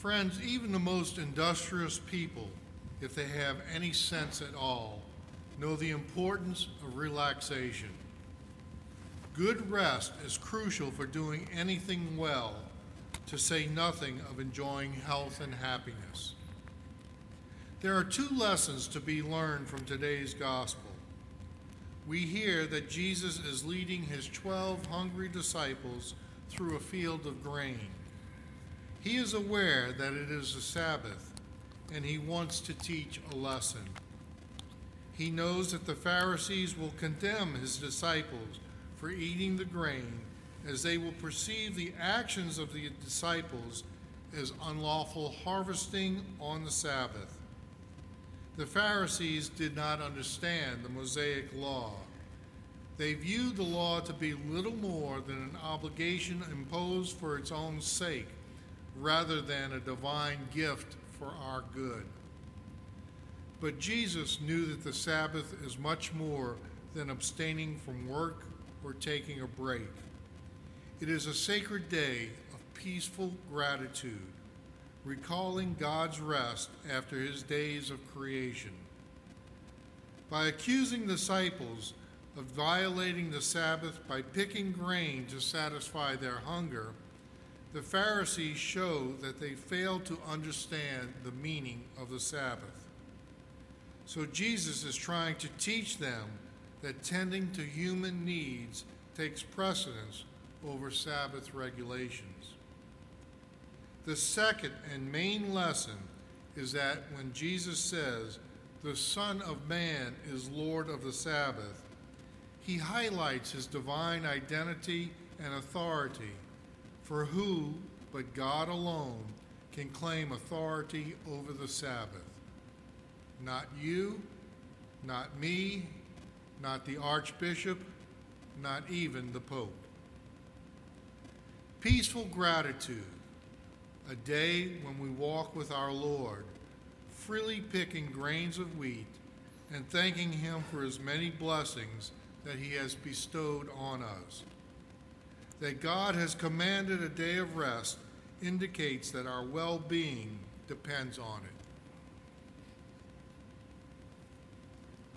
Friends, even the most industrious people, if they have any sense at all, know the importance of relaxation. Good rest is crucial for doing anything well, to say nothing of enjoying health and happiness. There are two lessons to be learned from today's gospel. We hear that Jesus is leading his 12 hungry disciples through a field of grain. He is aware that it is a Sabbath, and he wants to teach a lesson. He knows that the Pharisees will condemn his disciples for eating the grain, as they will perceive the actions of the disciples as unlawful harvesting on the Sabbath. The Pharisees did not understand the Mosaic law. They viewed the law to be little more than an obligation imposed for its own sake, rather than a divine gift for our good. But Jesus knew that the Sabbath is much more than abstaining from work or taking a break. It is a sacred day of peaceful gratitude, recalling God's rest after his days of creation. By accusing disciples of violating the Sabbath by picking grain to satisfy their hunger, the Pharisees show that they failed to understand the meaning of the Sabbath. So Jesus is trying to teach them that tending to human needs takes precedence over Sabbath regulations. The second and main lesson is that when Jesus says, the Son of Man is Lord of the Sabbath, he highlights his divine identity and authority, for who but God alone can claim authority over the Sabbath? Not you, not me, not the Archbishop, not even the Pope. Peaceful gratitude, a day when we walk with our Lord, freely picking grains of wheat and thanking Him for His many blessings that He has bestowed on us. That God has commanded a day of rest indicates that our well being depends on it.